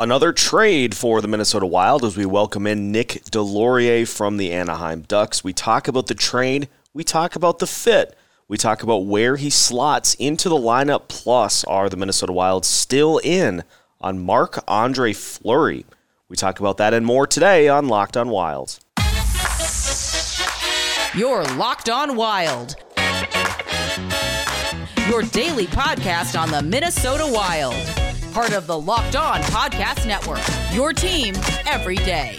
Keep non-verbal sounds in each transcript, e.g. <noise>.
Another trade for the Minnesota Wild as we welcome in Nick Deslauriers from the Anaheim Ducks. We talk about the trade, we talk about the fit, we talk about where he slots into the lineup. Plus, are the Minnesota Wild still in on Marc Andre Fleury? We talk about that and more today on Locked On Wild. You're Locked On Wild. Your daily podcast on the Minnesota Wild. Part of the Locked On Podcast Network. Your team every day.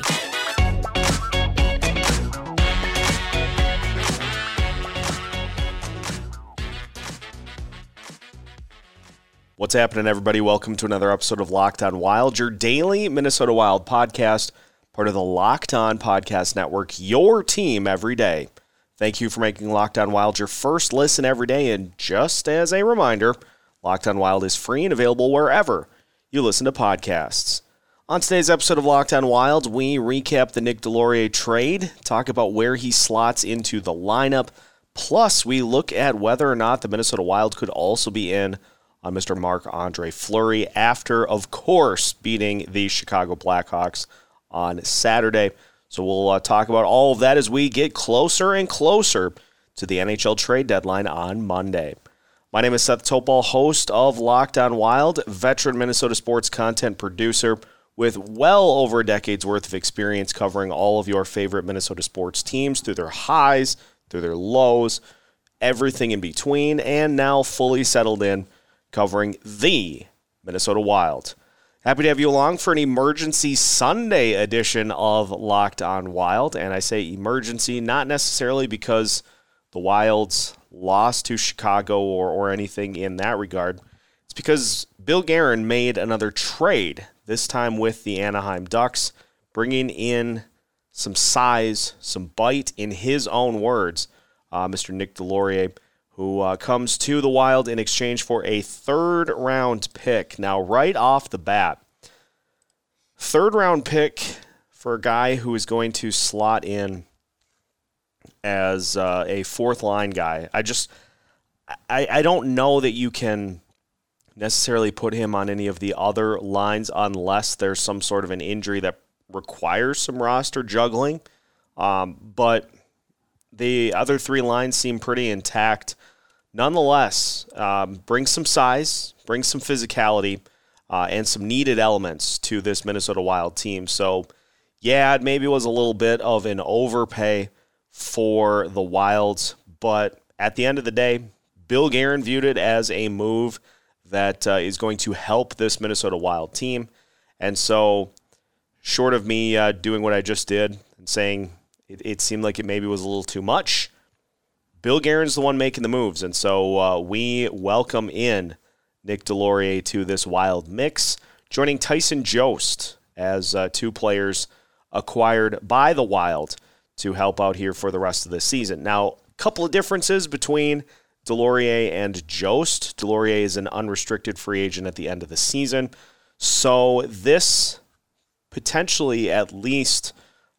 What's happening, everybody? Welcome to another episode of Locked On Wild, your daily Minnesota Wild podcast, part of the Locked On Podcast Network, your team every day. Thank you for making Locked On Wild your first listen every day. And just as a reminder, Locked On Wild is free and available wherever you listen to podcasts. On today's episode of Locked On Wild, we recap the Nick Deslauriers trade, talk about where he slots into the lineup, plus we look at whether or not the Minnesota Wild could also be in on Mr. Marc Andre Fleury after, of course, beating the Chicago Blackhawks on Saturday. So we'll uh, talk about all of that as we get closer and closer to the NHL trade deadline on Monday. My name is Seth Topal, host of Locked On Wild, veteran Minnesota sports content producer with well over a decade's worth of experience covering all of your favorite Minnesota sports teams through their highs, through their lows, everything in between, and now fully settled in covering the Minnesota Wild. Happy to have you along for an emergency Sunday edition of Locked On Wild. And I say emergency not necessarily because the Wilds lost to Chicago or, or anything in that regard. It's because Bill Guerin made another trade, this time with the Anaheim Ducks, bringing in some size, some bite in his own words. Uh, Mr. Nick Deslauriers who uh, comes to the Wild in exchange for a third round pick. Now, right off the bat, third round pick for a guy who is going to slot in as uh, a fourth line guy. I just, I, I don't know that you can necessarily put him on any of the other lines unless there's some sort of an injury that requires some roster juggling. Um, but the other three lines seem pretty intact. Nonetheless, um, bring some size, bring some physicality, uh, and some needed elements to this Minnesota Wild team. So, yeah, it maybe was a little bit of an overpay for the Wilds, but at the end of the day, Bill Guerin viewed it as a move that uh, is going to help this Minnesota Wild team. And so, short of me uh, doing what I just did and saying, it, it seemed like it maybe was a little too much. Bill Guerin's the one making the moves, and so uh, we welcome in Nick Deslauriers to this wild mix, joining Tyson Jost as uh, two players acquired by the Wild to help out here for the rest of the season. Now, a couple of differences between Deslauriers and Jost. Deslauriers is an unrestricted free agent at the end of the season, so this potentially at least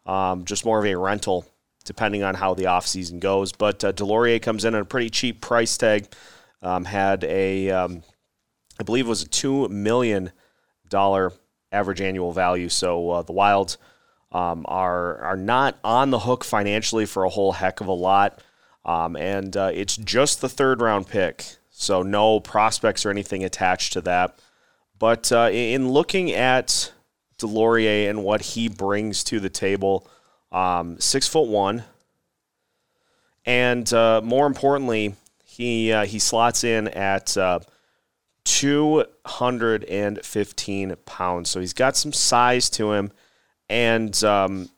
um, just more of a rental, depending on how the offseason goes. But uh, Deslauriers comes in at a pretty cheap price tag. Um, had a, um, I believe it was a $2 million average annual value. So uh, the Wilds um, are, are not on the hook financially for a whole heck of a lot. Um, and uh, it's just the third round pick. So no prospects or anything attached to that. But uh, in looking at Deslauriers and what he brings to the table. Um, six foot one, and uh, more importantly, he uh, he slots in at uh, 215 pounds. So he's got some size to him, and um,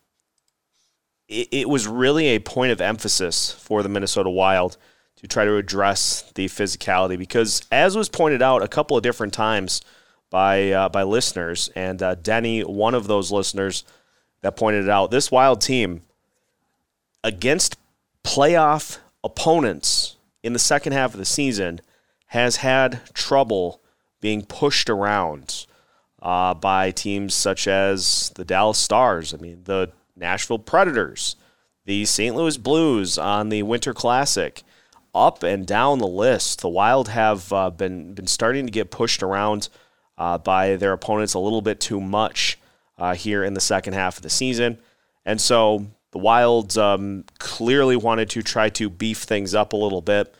it, it was really a point of emphasis for the Minnesota Wild to try to address the physicality because, as was pointed out a couple of different times by uh, by listeners, and uh, Denny, one of those listeners that pointed it out. This Wild team against playoff opponents in the second half of the season has had trouble being pushed around uh, by teams such as the Dallas Stars. I mean, the Nashville Predators, the St. Louis Blues on the Winter Classic. Up and down the list, the Wild have uh, been been starting to get pushed around uh, by their opponents a little bit too much uh, here in the second half of the season. And so the Wilds um, clearly wanted to try to beef things up a little bit.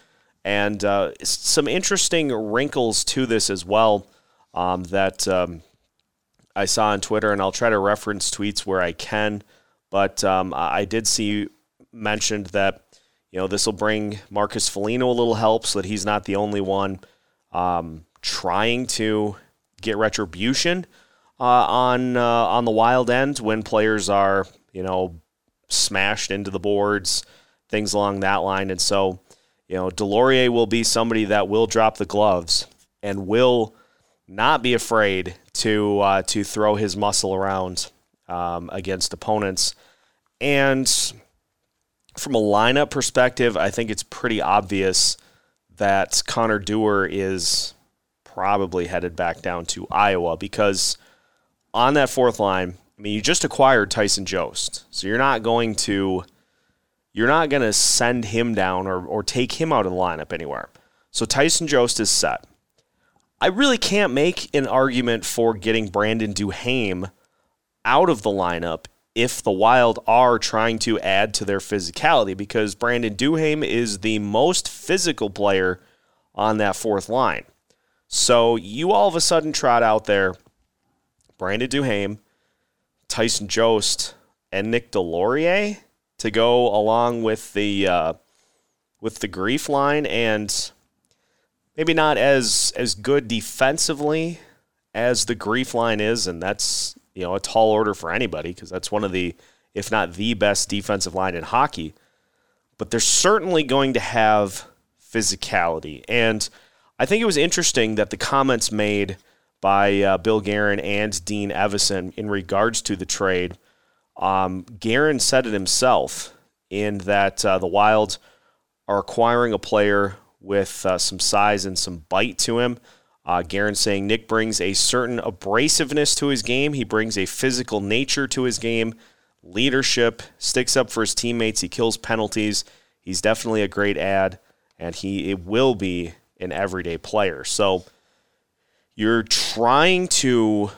And uh, some interesting wrinkles to this as well um, that um, I saw on Twitter, and I'll try to reference tweets where I can. But um, I did see mentioned that you know this will bring Marcus Foligno a little help, so that he's not the only one um, trying to get retribution uh, on uh, on the wild end when players are you know smashed into the boards, things along that line. And so, you know, Deslauriers will be somebody that will drop the gloves and will not be afraid to uh, to throw his muscle around um, against opponents. And from a lineup perspective, I think it's pretty obvious that Connor Dewar is probably headed back down to Iowa because on that fourth line, I mean, you just acquired Tyson Jost, so you're not going to you're not going to send him down or, or take him out of the lineup anywhere. So Tyson Jost is set. I really can't make an argument for getting Brandon Duhaime out of the lineup if the Wild are trying to add to their physicality because Brandon Duhaime is the most physical player on that fourth line. So you all of a sudden trot out there Brandon Duhaime, Tyson Jost, and Nick Deslauriers to go along with the uh, with the grief line and maybe not as as good defensively as the grief line is and that's you know a tall order for anybody because that's one of the if not the best defensive line in hockey but they're certainly going to have physicality and I think it was interesting that the comments made by uh, Bill Guerin and Dean Evason in regards to the trade. Um, Guerin said it himself in that uh, the Wild are acquiring a player with uh, some size and some bite to him. Uh, Guerin saying Nick brings a certain abrasiveness to his game. He brings a physical nature to his game, leadership, sticks up for his teammates. He kills penalties. He's definitely a great ad, and he it will be an everyday player. So you're trying to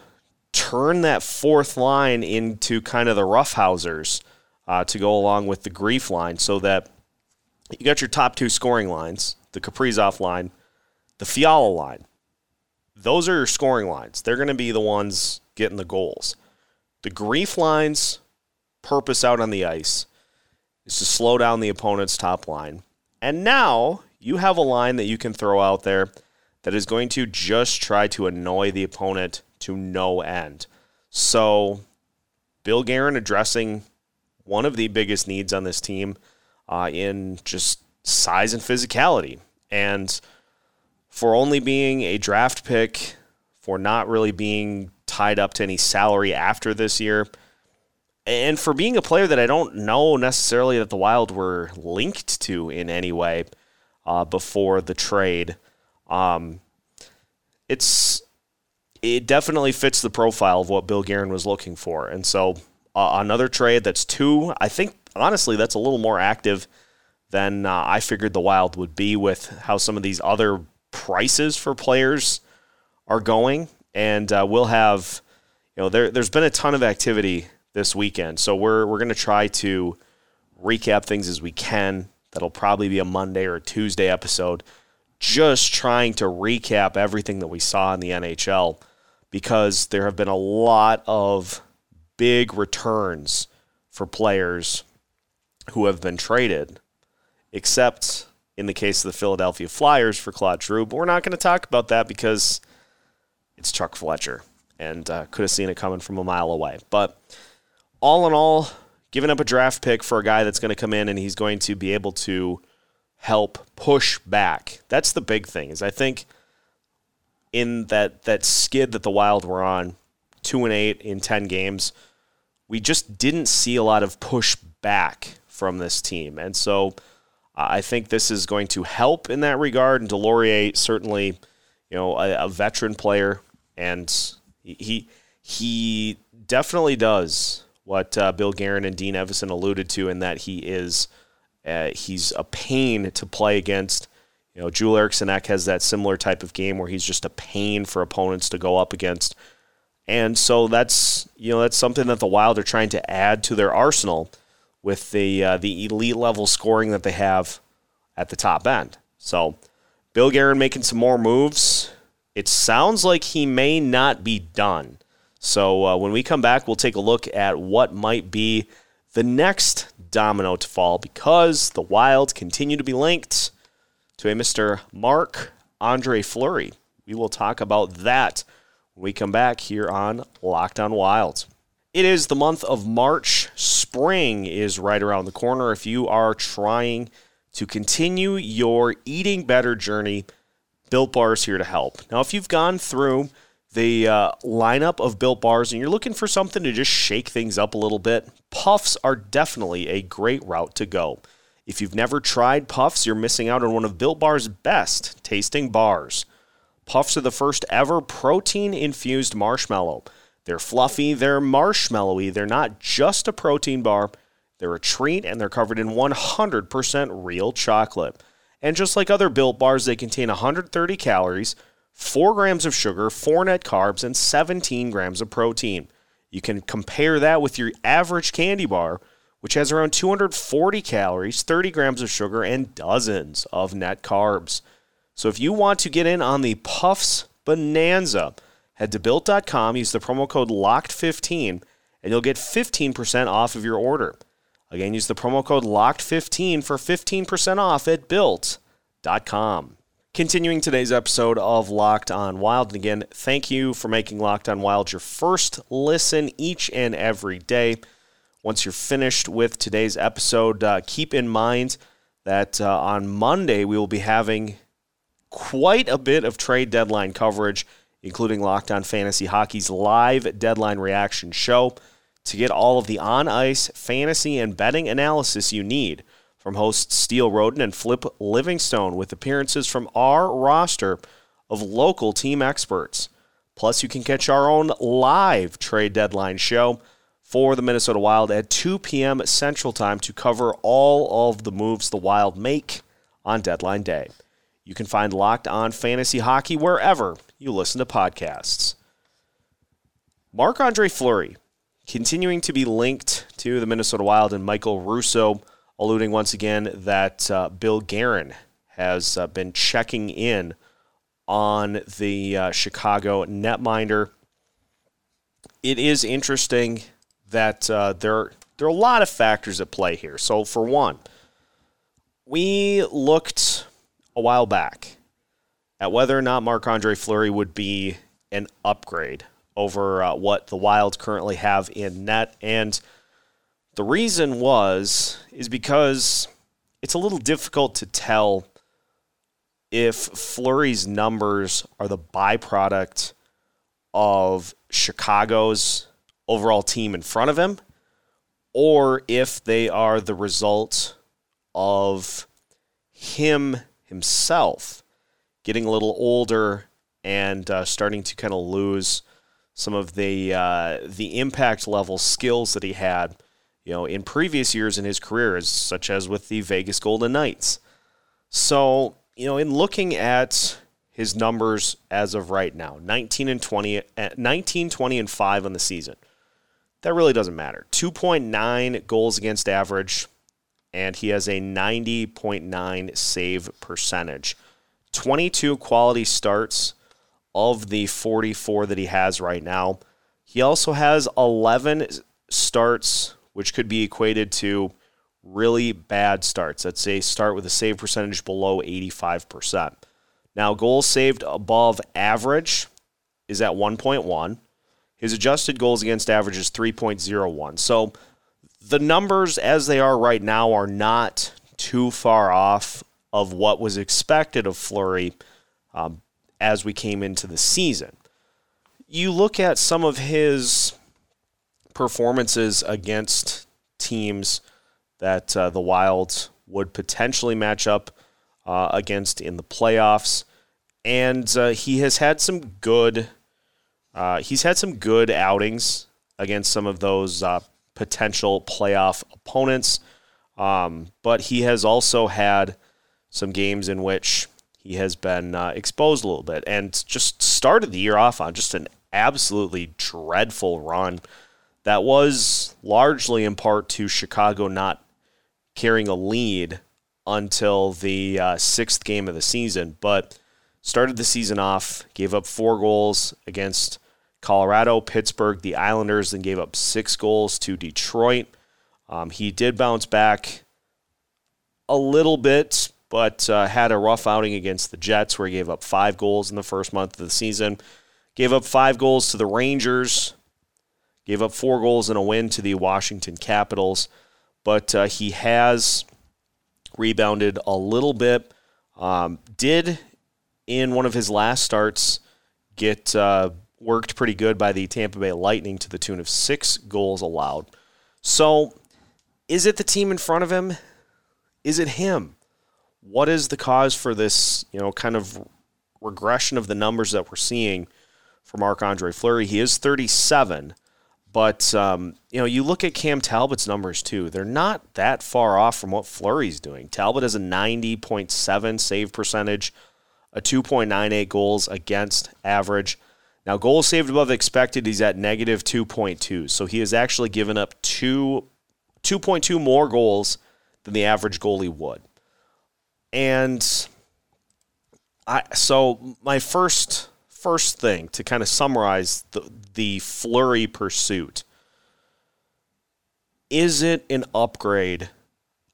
turn that fourth line into kind of the roughhousers uh, to go along with the grief line so that you got your top two scoring lines the Kaprizov line, the Fiala line. Those are your scoring lines. They're going to be the ones getting the goals. The grief lines, purpose out on the ice is to slow down the opponent's top line. And now you have a line that you can throw out there that is going to just try to annoy the opponent to no end. So, Bill Guerin addressing one of the biggest needs on this team uh, in just size and physicality. And for only being a draft pick, for not really being tied up to any salary after this year, and for being a player that I don't know necessarily that the Wild were linked to in any way uh, before the trade. Um, it's it definitely fits the profile of what Bill Guerin was looking for, and so uh, another trade that's two. I think honestly that's a little more active than uh, I figured the Wild would be with how some of these other prices for players are going, and uh, we'll have you know there there's been a ton of activity this weekend, so we're we're going to try to recap things as we can. That'll probably be a Monday or a Tuesday episode just trying to recap everything that we saw in the NHL because there have been a lot of big returns for players who have been traded, except in the case of the Philadelphia Flyers for Claude Giroux. But we're not going to talk about that because it's Chuck Fletcher and uh, could have seen it coming from a mile away. But all in all, giving up a draft pick for a guy that's going to come in and he's going to be able to help push back. That's the big thing. Is I think in that that skid that the Wild were on, two and eight in ten games, we just didn't see a lot of push back from this team, and so I think this is going to help in that regard. And Deslauriers certainly, you know, a, a veteran player, and he he definitely does what uh, Bill Guerin and Dean Evason alluded to, in that he is uh, he's a pain to play against. You know, Joel Eriksson has that similar type of game where he's just a pain for opponents to go up against. And so that's you know that's something that the Wild are trying to add to their arsenal with the uh, the elite level scoring that they have at the top end. So Bill Guerin making some more moves. It sounds like he may not be done. So uh, when we come back, we'll take a look at what might be the next domino to fall because the Wild continue to be linked to a Mr. Marc Andre Fleury. We will talk about that when we come back here on Locked on Wild. It is the month of March. Spring is right around the corner. If you are trying to continue your eating better journey, Built Bar is here to help. Now, if you've gone through the uh, lineup of Built Bars and you're looking for something to just shake things up a little bit, Puffs are definitely a great route to go. If you've never tried Puffs, you're missing out on one of Built Bar's best tasting bars. Puffs are the first ever protein infused marshmallow. They're fluffy, they're marshmallowy, they're not just a protein bar, they're a treat, and they're covered in 100% real chocolate. And just like other built bars, they contain 130 calories, 4 grams of sugar, 4 net carbs, and 17 grams of protein. You can compare that with your average candy bar, which has around 240 calories, 30 grams of sugar, and dozens of net carbs. So if you want to get in on the Puffs Bonanza, head to built.com, use the promo code LOCKED15, and you'll get 15% off of your order. Again, use the promo code LOCKED15 for 15% off at built.com. Continuing today's episode of Locked on Wild. And again, thank you for making Locked on Wild your first listen each and every day. Once you're finished with today's episode, uh, keep in mind that uh, on Monday we will be having quite a bit of trade deadline coverage, including Locked on Fantasy Hockey's live deadline reaction show. To get all of the on ice fantasy and betting analysis you need from hosts Steele Roden and Flip Livingstone with appearances from our roster of local team experts. Plus, you can catch our own live trade deadline show for the Minnesota Wild at 2 p.m. Central Time to cover all of the moves the Wild make on deadline day. You can find Locked On Fantasy Hockey wherever you listen to podcasts. Marc Andre Fleury continuing to be linked to the Minnesota Wild, and Michael Russo alluding once again that uh, Bill Guerin has uh, been checking in on the uh, Chicago netminder. It is interesting that uh, there, there are a lot of factors at play here. So, for one, we looked a while back at whether or not Marc Andre Fleury would be an upgrade over uh, what the Wild currently have in net. And the reason was is because it's a little difficult to tell if Fleury's numbers are the byproduct of Chicago's overall team in front of him or if they are the result of him himself getting a little older and uh, starting to kind of lose some of the uh, the impact level skills that he had, you know, in previous years in his career, such as with the Vegas Golden Knights. So, you know, in looking at his numbers as of right now, 19 and 20, uh, 19, 20 and 5 on the season. That really doesn't matter. 2.9 goals against average, and he has a 90.9 save percentage. 22 quality starts of the 44 that he has right now. He also has 11 starts, which could be equated to really bad starts. Let's say start with a save percentage below 85%. Now, goals saved above average is at 1.1. His adjusted goals against average is 3.01. So the numbers as they are right now are not too far off of what was expected of Fleury um, as we came into the season. You look at some of his performances against teams that uh, the Wild would potentially match up uh, against in the playoffs, and uh, he has had some good. Uh, he's had some good outings against some of those uh, potential playoff opponents, um, but he has also had some games in which he has been uh, exposed a little bit and just started the year off on just an absolutely dreadful run that was largely in part to Chicago not carrying a lead until the uh, sixth game of the season, but started the season off, gave up four goals against Colorado, Pittsburgh, the Islanders, then gave up six goals to Detroit. Um, he did bounce back a little bit, but uh, had a rough outing against the Jets where he gave up five goals in the first month of the season. Gave up five goals to the Rangers, gave up four goals in a win to the Washington Capitals, but uh, he has rebounded a little bit. Um, did in one of his last starts get uh, worked pretty good by the Tampa Bay Lightning to the tune of six goals allowed. So, is it the team in front of him? Is it him? What is the cause for this, you know, kind of regression of the numbers that we're seeing for Marc Andre Fleury? He is 37, but um, you know, you look at Cam Talbot's numbers too; they're not that far off from what Fleury's doing. Talbot has a 90.7 save percentage, a 2.98 goals against average. Now, goals saved above expected, he's at negative 2.2. So he has actually given up two, 2.2 more goals than the average goalie would. And I so my first first thing to kind of summarize the the Fleury pursuit is it an upgrade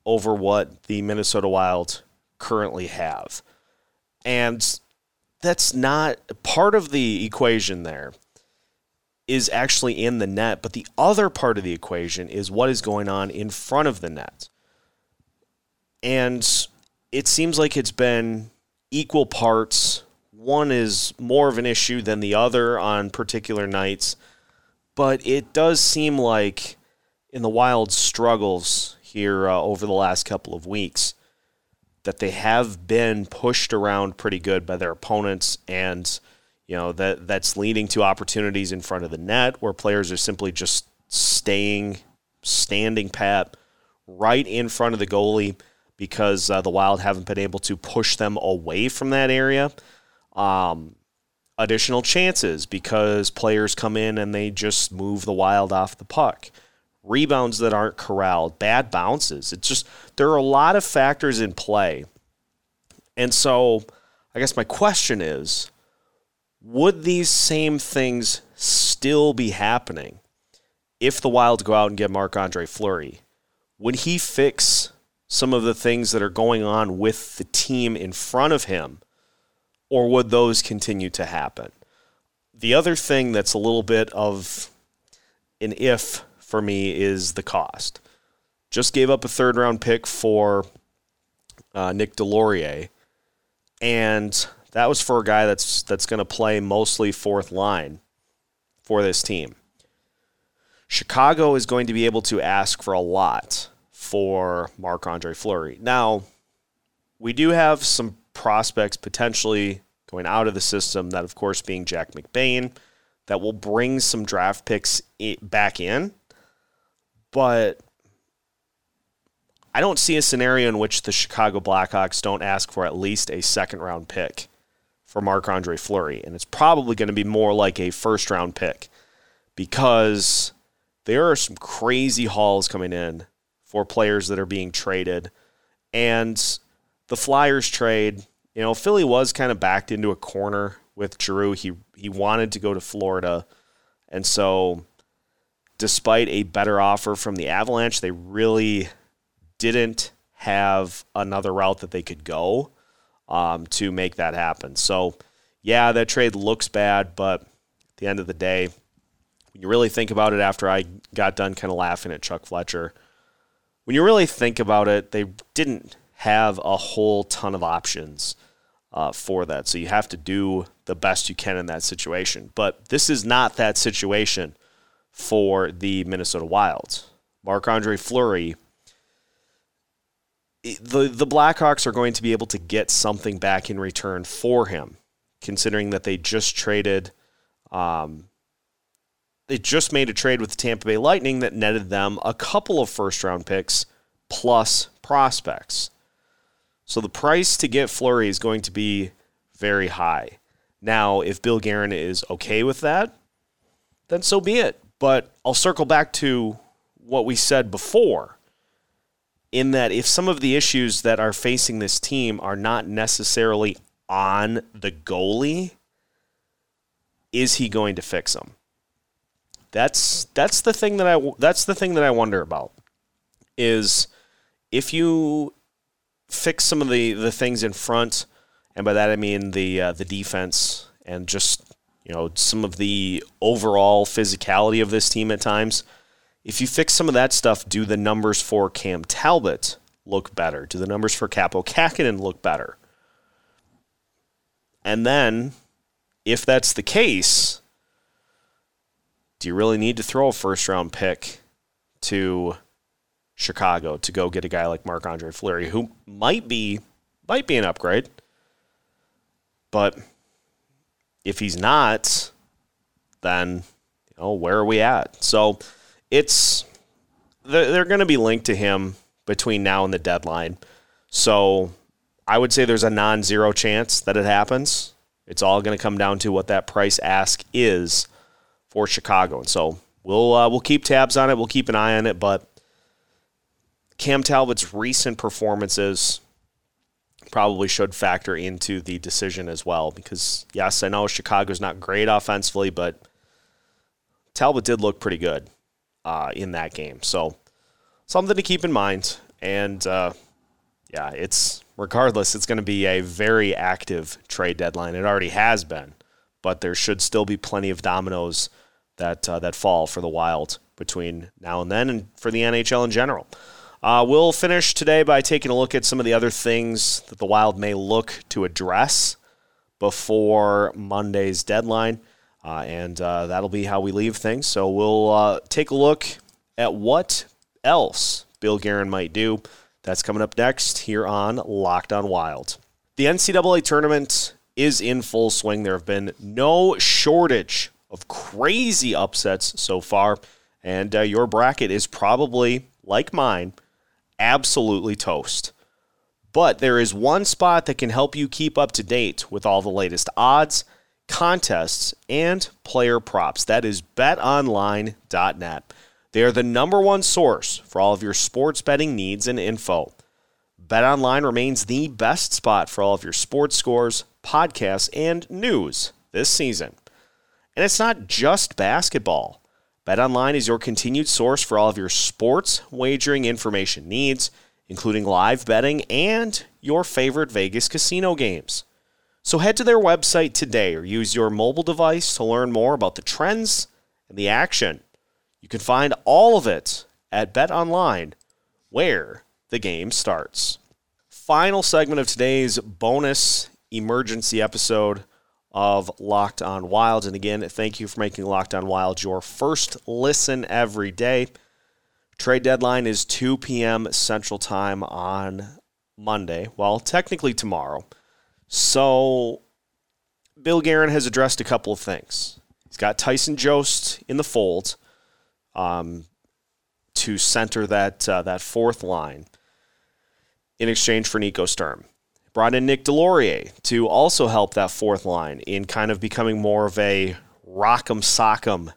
over what the Minnesota Wild currently have? And that's not part of the equation there is actually in the net, but the other part of the equation is what is going on in front of the net. And it seems like it's been equal parts. One is more of an issue than the other on particular nights, but it does seem like in the wild struggles here uh, over the last couple of weeks that they have been pushed around pretty good by their opponents and you know that that's leading to opportunities in front of the net where players are simply just staying standing pat right in front of the goalie because uh, the Wild haven't been able to push them away from that area. Um, additional chances because players come in and they just move the Wild off the puck. Rebounds that aren't corralled, bad bounces. It's just, there are a lot of factors in play. And so, I guess my question is would these same things still be happening if the Wild go out and get Marc Andre Fleury? Would he fix some of the things that are going on with the team in front of him, or would those continue to happen? The other thing that's a little bit of an if for me is the cost. Just gave up a third round pick for uh, Nick Deslauriers, and that was for a guy that's that's going to play mostly fourth line for this team. Chicago is going to be able to ask for a lot for Marc Andre Fleury. Now, we do have some prospects potentially going out of the system, that, of course, being Jack McBain, that will bring some draft picks back in. But I don't see a scenario in which the Chicago Blackhawks don't ask for at least a second round pick for Marc Andre Fleury. And it's probably going to be more like a first round pick because there are some crazy hauls coming in for players that are being traded. And the Flyers trade, you know, Philly was kind of backed into a corner with Drew. He he wanted to go to Florida. And so despite a better offer from the Avalanche, they really didn't have another route that they could go um, to make that happen. So, yeah, that trade looks bad, but at the end of the day, when you really think about it after I got done kind of laughing at Chuck Fletcher, when you really think about it, they didn't have a whole ton of options uh, for that. So you have to do the best you can in that situation. But this is not that situation for the Minnesota Wild. Marc Andre Fleury, the, the Blackhawks are going to be able to get something back in return for him, considering that they just traded um, they just made a trade with the Tampa Bay Lightning that netted them a couple of first round picks plus prospects. So the price to get Fleury is going to be very high. Now, if Bill Guerin is okay with that, then so be it. But I'll circle back to what we said before in that if some of the issues that are facing this team are not necessarily on the goalie, is he going to fix them? That's that's the thing that I that's the thing that I wonder about is if you fix some of the the things in front, and by that I mean the uh, the defense and just you know some of the overall physicality of this team at times. If you fix some of that stuff, do the numbers for Cam Talbot look better? Do the numbers for Kaapo Kähkönen look better? And then, if that's the case, do you really need to throw a first round pick to Chicago to go get a guy like Marc Andre Fleury, who might be might be an upgrade, but if he's not, then you know where are we at? So it's they're, they're going to be linked to him between now and the deadline. So I would say there's a non-zero chance that it happens. It's all going to come down to what that price ask is for Chicago, and so we'll uh, we'll keep tabs on it. We'll keep an eye on it, but Cam Talbot's recent performances probably should factor into the decision as well. Because yes, I know Chicago's not great offensively, but Talbot did look pretty good uh, in that game. So something to keep in mind. And uh, yeah, it's regardless, it's going to be a very active trade deadline. It already has been, but there should still be plenty of dominoes that uh, that fall for the Wild between now and then, and for the NHL in general. Uh, we'll finish today by taking a look at some of the other things that the Wild may look to address before Monday's deadline. Uh, and uh, that'll be how we leave things. So we'll uh, take a look at what else Bill Guerin might do. That's coming up next here on Locked on Wild. The NCAA tournament is in full swing. There have been no shortage of crazy upsets so far, and uh, your bracket is probably, like mine, absolutely toast. But there is one spot that can help you keep up to date with all the latest odds, contests, and player props. That is betonline.net. They are the number one source for all of your sports betting needs and info. BetOnline remains the best spot for all of your sports scores, podcasts, and news this season. And it's not just basketball. BetOnline is your continued source for all of your sports wagering information needs, including live betting and your favorite Vegas casino games. So head to their website today or use your mobile device to learn more about the trends and the action. You can find all of it at BetOnline, where the game starts. Final segment of today's bonus emergency episode of Locked On Wild. And again, thank you for making Locked On Wild your first listen every day. Trade deadline is 2 p.m. Central Time on Monday. Well, technically tomorrow. So, Bill Guerin has addressed a couple of things. He's got Tyson Jost in the fold um, to center that uh, that fourth line in exchange for Nico Sturm. Brought in Nick Deslauriers to also help that fourth line in kind of becoming more of a rock'em sock'em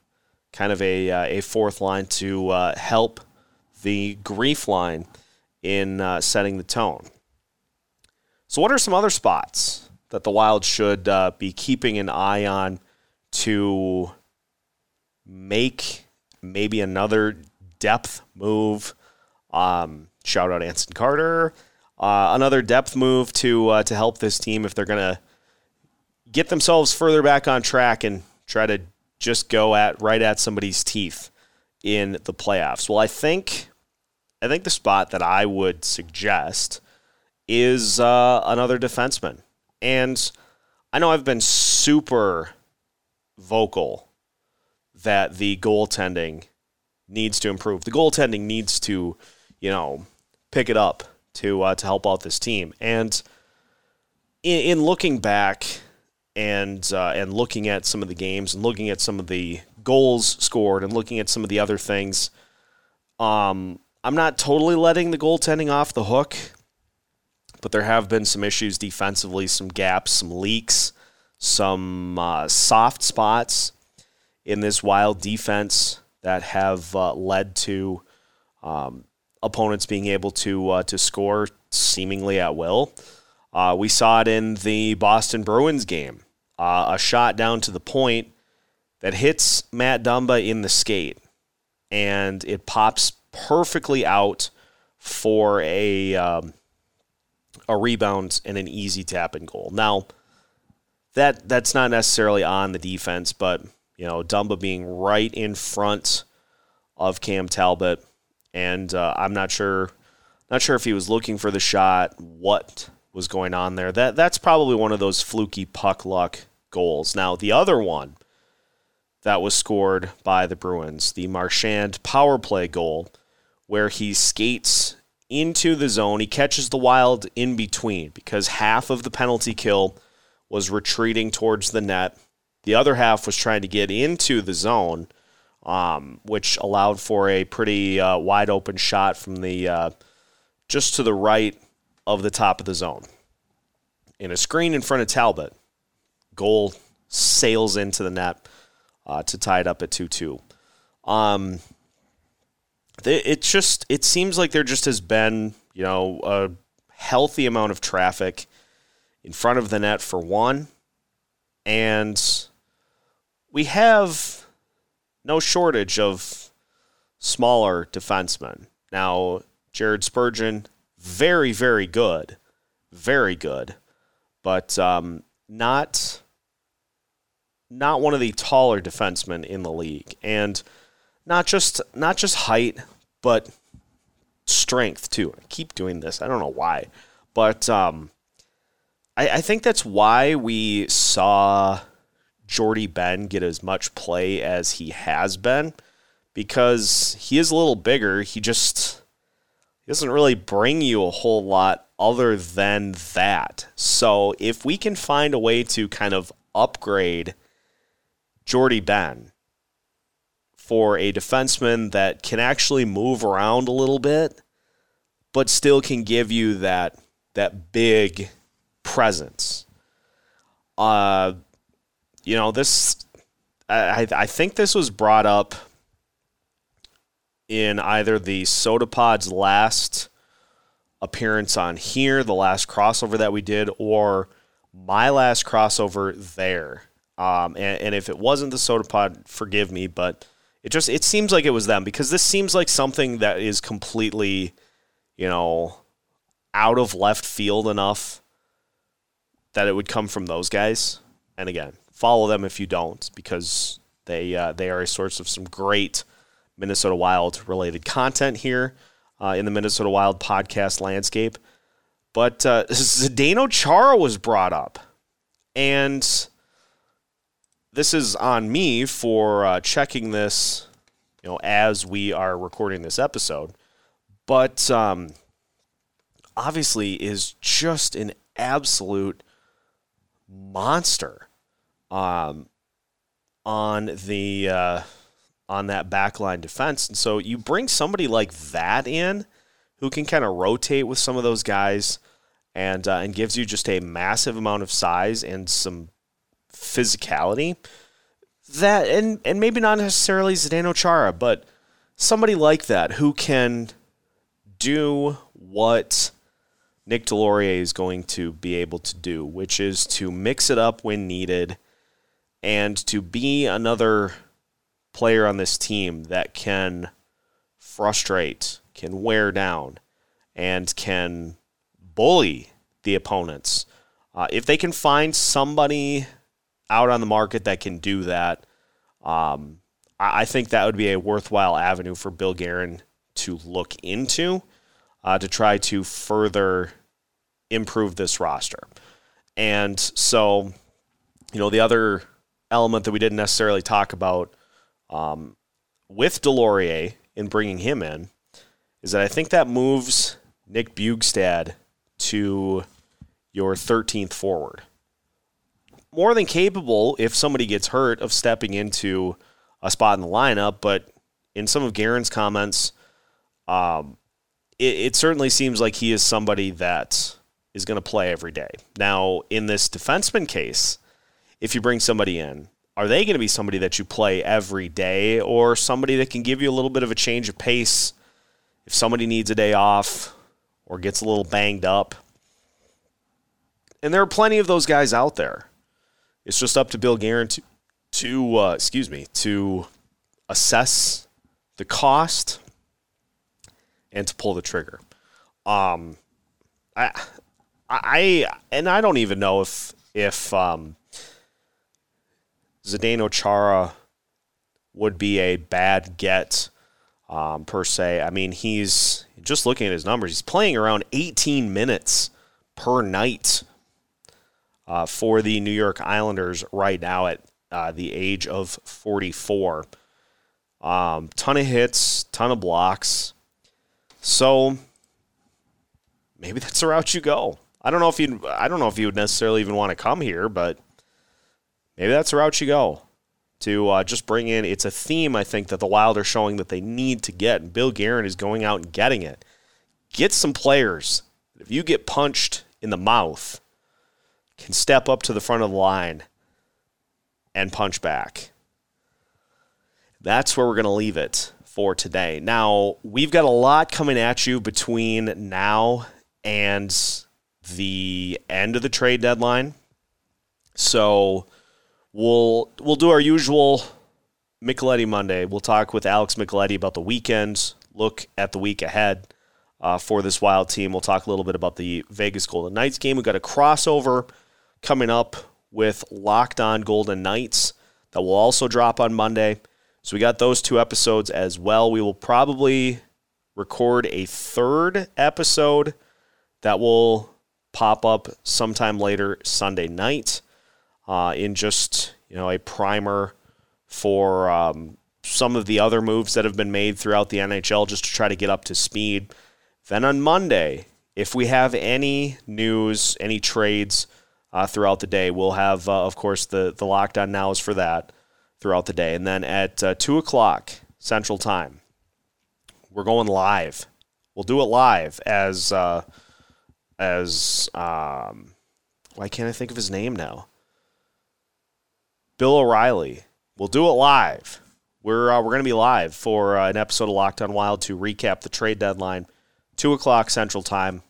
kind of a, uh, a fourth line to uh, help the grief line in uh, setting the tone. So, what are some other spots that the Wild should uh, be keeping an eye on to make maybe another depth move? Um, shout out Anson Carter. Uh, another depth move to uh, to help this team if they're going to get themselves further back on track and try to just go at right at somebody's teeth in the playoffs. Well, I think I think the spot that I would suggest is uh, another defenseman, and I know I've been super vocal that the goaltending needs to improve. The goaltending needs to, you know, pick it up to uh, to help out this team. And in, in looking back and uh, and looking at some of the games and looking at some of the goals scored and looking at some of the other things, um, I'm not totally letting the goaltending off the hook but there have been some issues defensively, some gaps, some leaks, some uh, soft spots in this wild defense that have uh, led to um, opponents being able to uh, to score seemingly at will. Uh, we saw it in the Boston Bruins game, uh, a shot down to the point that hits Matt Dumba in the skate, and it pops perfectly out for a um, a rebound and an easy tap and goal. Now, that that's not necessarily on the defense, but you know, Dumba being right in front of Cam Talbot, and uh, I'm not sure, not sure if he was looking for the shot, what was going on there. That that's probably one of those fluky puck luck goals. Now, the other one that was scored by the Bruins, the Marchand power play goal, where he skates into the zone. He catches the wild in between because half of the penalty kill was retreating towards the net. The other half was trying to get into the zone, um, which allowed for a pretty uh, wide open shot from the uh, just to the right of the top of the zone. In a screen in front of Talbot, goal sails into the net uh, to tie it up at 2 2. Um, it just it seems like there just has been you know a healthy amount of traffic in front of the net for one, and we have no shortage of smaller defensemen. Now, Jared Spurgeon, very very good, very good, but um, not not one of the taller defensemen in the league, and not just not just height, but strength too. I keep doing this. I don't know why, but um, I, I think that's why we saw Jordie Benn get as much play as he has been, because he is a little bigger. He just doesn't really bring you a whole lot other than that. So if we can find a way to kind of upgrade Jordie Benn for a defenseman that can actually move around a little bit, but still can give you that that big presence. Uh, you know this. I I think this was brought up in either the Soda Pod's last appearance on here, the last crossover that we did, or my last crossover there. Um, and, and if it wasn't the Soda Pod, forgive me, but it just it seems like it was them because this seems like something that is completely, you know, out of left field enough that it would come from those guys. And again, follow them if you don't because they uh, they are a source of some great Minnesota Wild related content here uh, in the Minnesota Wild podcast landscape. But uh, <laughs> Zdeno Chara was brought up, and this is on me for uh, checking this, you know, as we are recording this episode. But um, obviously, is just an absolute monster um, on the uh, on that backline defense. And so you bring somebody like that in, who can kind of rotate with some of those guys, and uh, and gives you just a massive amount of size and some physicality that and and maybe not necessarily Zdeno Chara, but somebody like that who can do what Nick Deslauriers is going to be able to do, which is to mix it up when needed and to be another player on this team that can frustrate, can wear down, and can bully the opponents. Uh, if they can find somebody out on the market that can do that, um, I, I, think that would be a worthwhile avenue for Bill Guerin to look into uh, to try to further improve this roster. And so, you know, the other element that we didn't necessarily talk about um, with Deslauriers in bringing him in is that I think that moves Nick Bjugstad to your 13th forward more than capable if somebody gets hurt of stepping into a spot in the lineup. But in some of Guerin's comments, um, it, it certainly seems like he is somebody that is going to play every day. Now, in this defenseman case, if you bring somebody in, are they going to be somebody that you play every day or somebody that can give you a little bit of a change of pace if somebody needs a day off or gets a little banged up? And there are plenty of those guys out there. It's just up to Bill Guerin to, to uh, excuse me, to assess the cost and to pull the trigger. Um, I, I, and I don't even know if if um, Zdeno Chara would be a bad get um, per se. I mean, he's just looking at his numbers. He's playing around 18 minutes per night uh, for the New York Islanders right now at uh, the age of 44. Um, ton of hits, ton of blocks. So maybe <laughs> that's the route you go. I don't know if you I don't know if you would necessarily even want to come here, but maybe that's the route you go to uh, just bring in. It's a theme I think that the Wild are showing that they need to get, and Bill Guerin is going out and getting it. Get some players. If you get punched in the mouth, can step up to the front of the line and punch back. That's where we're going to leave it for today. Now, we've got a lot coming at you between now and the end of the trade deadline. So, we'll we'll do our usual Micheletti Monday. We'll talk with Alex Micheletti about the weekend, look at the week ahead uh, for this Wild team. We'll talk a little bit about the Vegas Golden Knights game. We've got a crossover coming up with Locked On Golden Knights that will also drop on Monday. So we got those two episodes as well. We will probably record a third episode that will pop up sometime later Sunday night uh, in just you know a primer for um, some of the other moves that have been made throughout the NHL just to try to get up to speed. Then on Monday, if we have any news, any trades uh, throughout the day. We'll have, uh, of course, the the Locked On Nows for that throughout the day, and then at uh, two o'clock Central Time, we're going live. We'll do it live as uh, as um, why can't I think of his name now? Bill O'Reilly. We'll do it live. We're uh, we're going to be live for uh, an episode of Locked On Wild to recap the trade deadline, two o'clock Central Time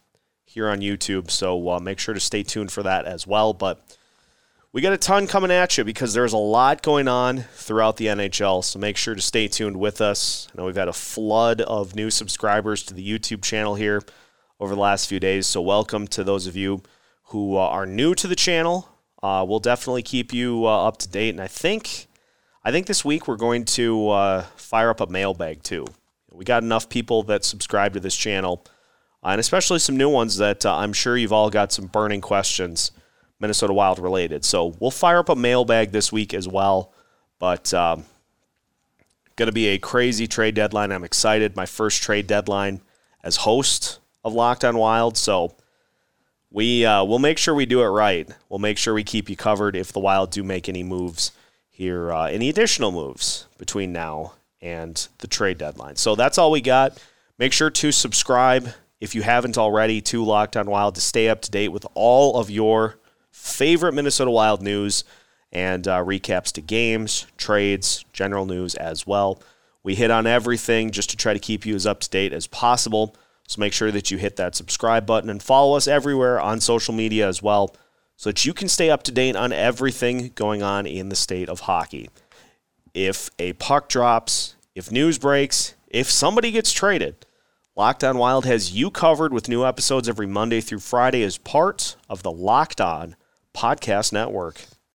here on YouTube. So uh, make sure to stay tuned for that as well. But we got a ton coming at you because there's a lot going on throughout the NHL. So make sure to stay tuned with us. I know we've had a flood of new subscribers to the YouTube channel here over the last few days. So welcome to those of you who uh, are new to the channel. Uh, we'll definitely keep you uh, up to date. And I think, I think this week we're going to uh, fire up a mailbag too. We got enough people that subscribe to this channel uh, and especially some new ones that uh, I'm sure you've all got some burning questions Minnesota Wild related. So we'll fire up a mailbag this week as well. But um, going to be a crazy trade deadline. I'm excited. My first trade deadline as host of Locked On Wild. So we uh, we'll make sure we do it right. We'll make sure we keep you covered if the Wild do make any moves here, uh, any additional moves between now and the trade deadline. So that's all we got. Make sure to subscribe if you haven't already, to Locked On Wild to stay up to date with all of your favorite Minnesota Wild news and uh, recaps to games, trades, general news as well. We hit on everything just to try to keep you as up to date as possible. So make sure that you hit that subscribe button and follow us everywhere on social media as well so that you can stay up to date on everything going on in the state of hockey. If a puck drops, if news breaks, if somebody gets traded, Locked On Wild has you covered with new episodes every Monday through Friday as part of the Locked On Podcast Network.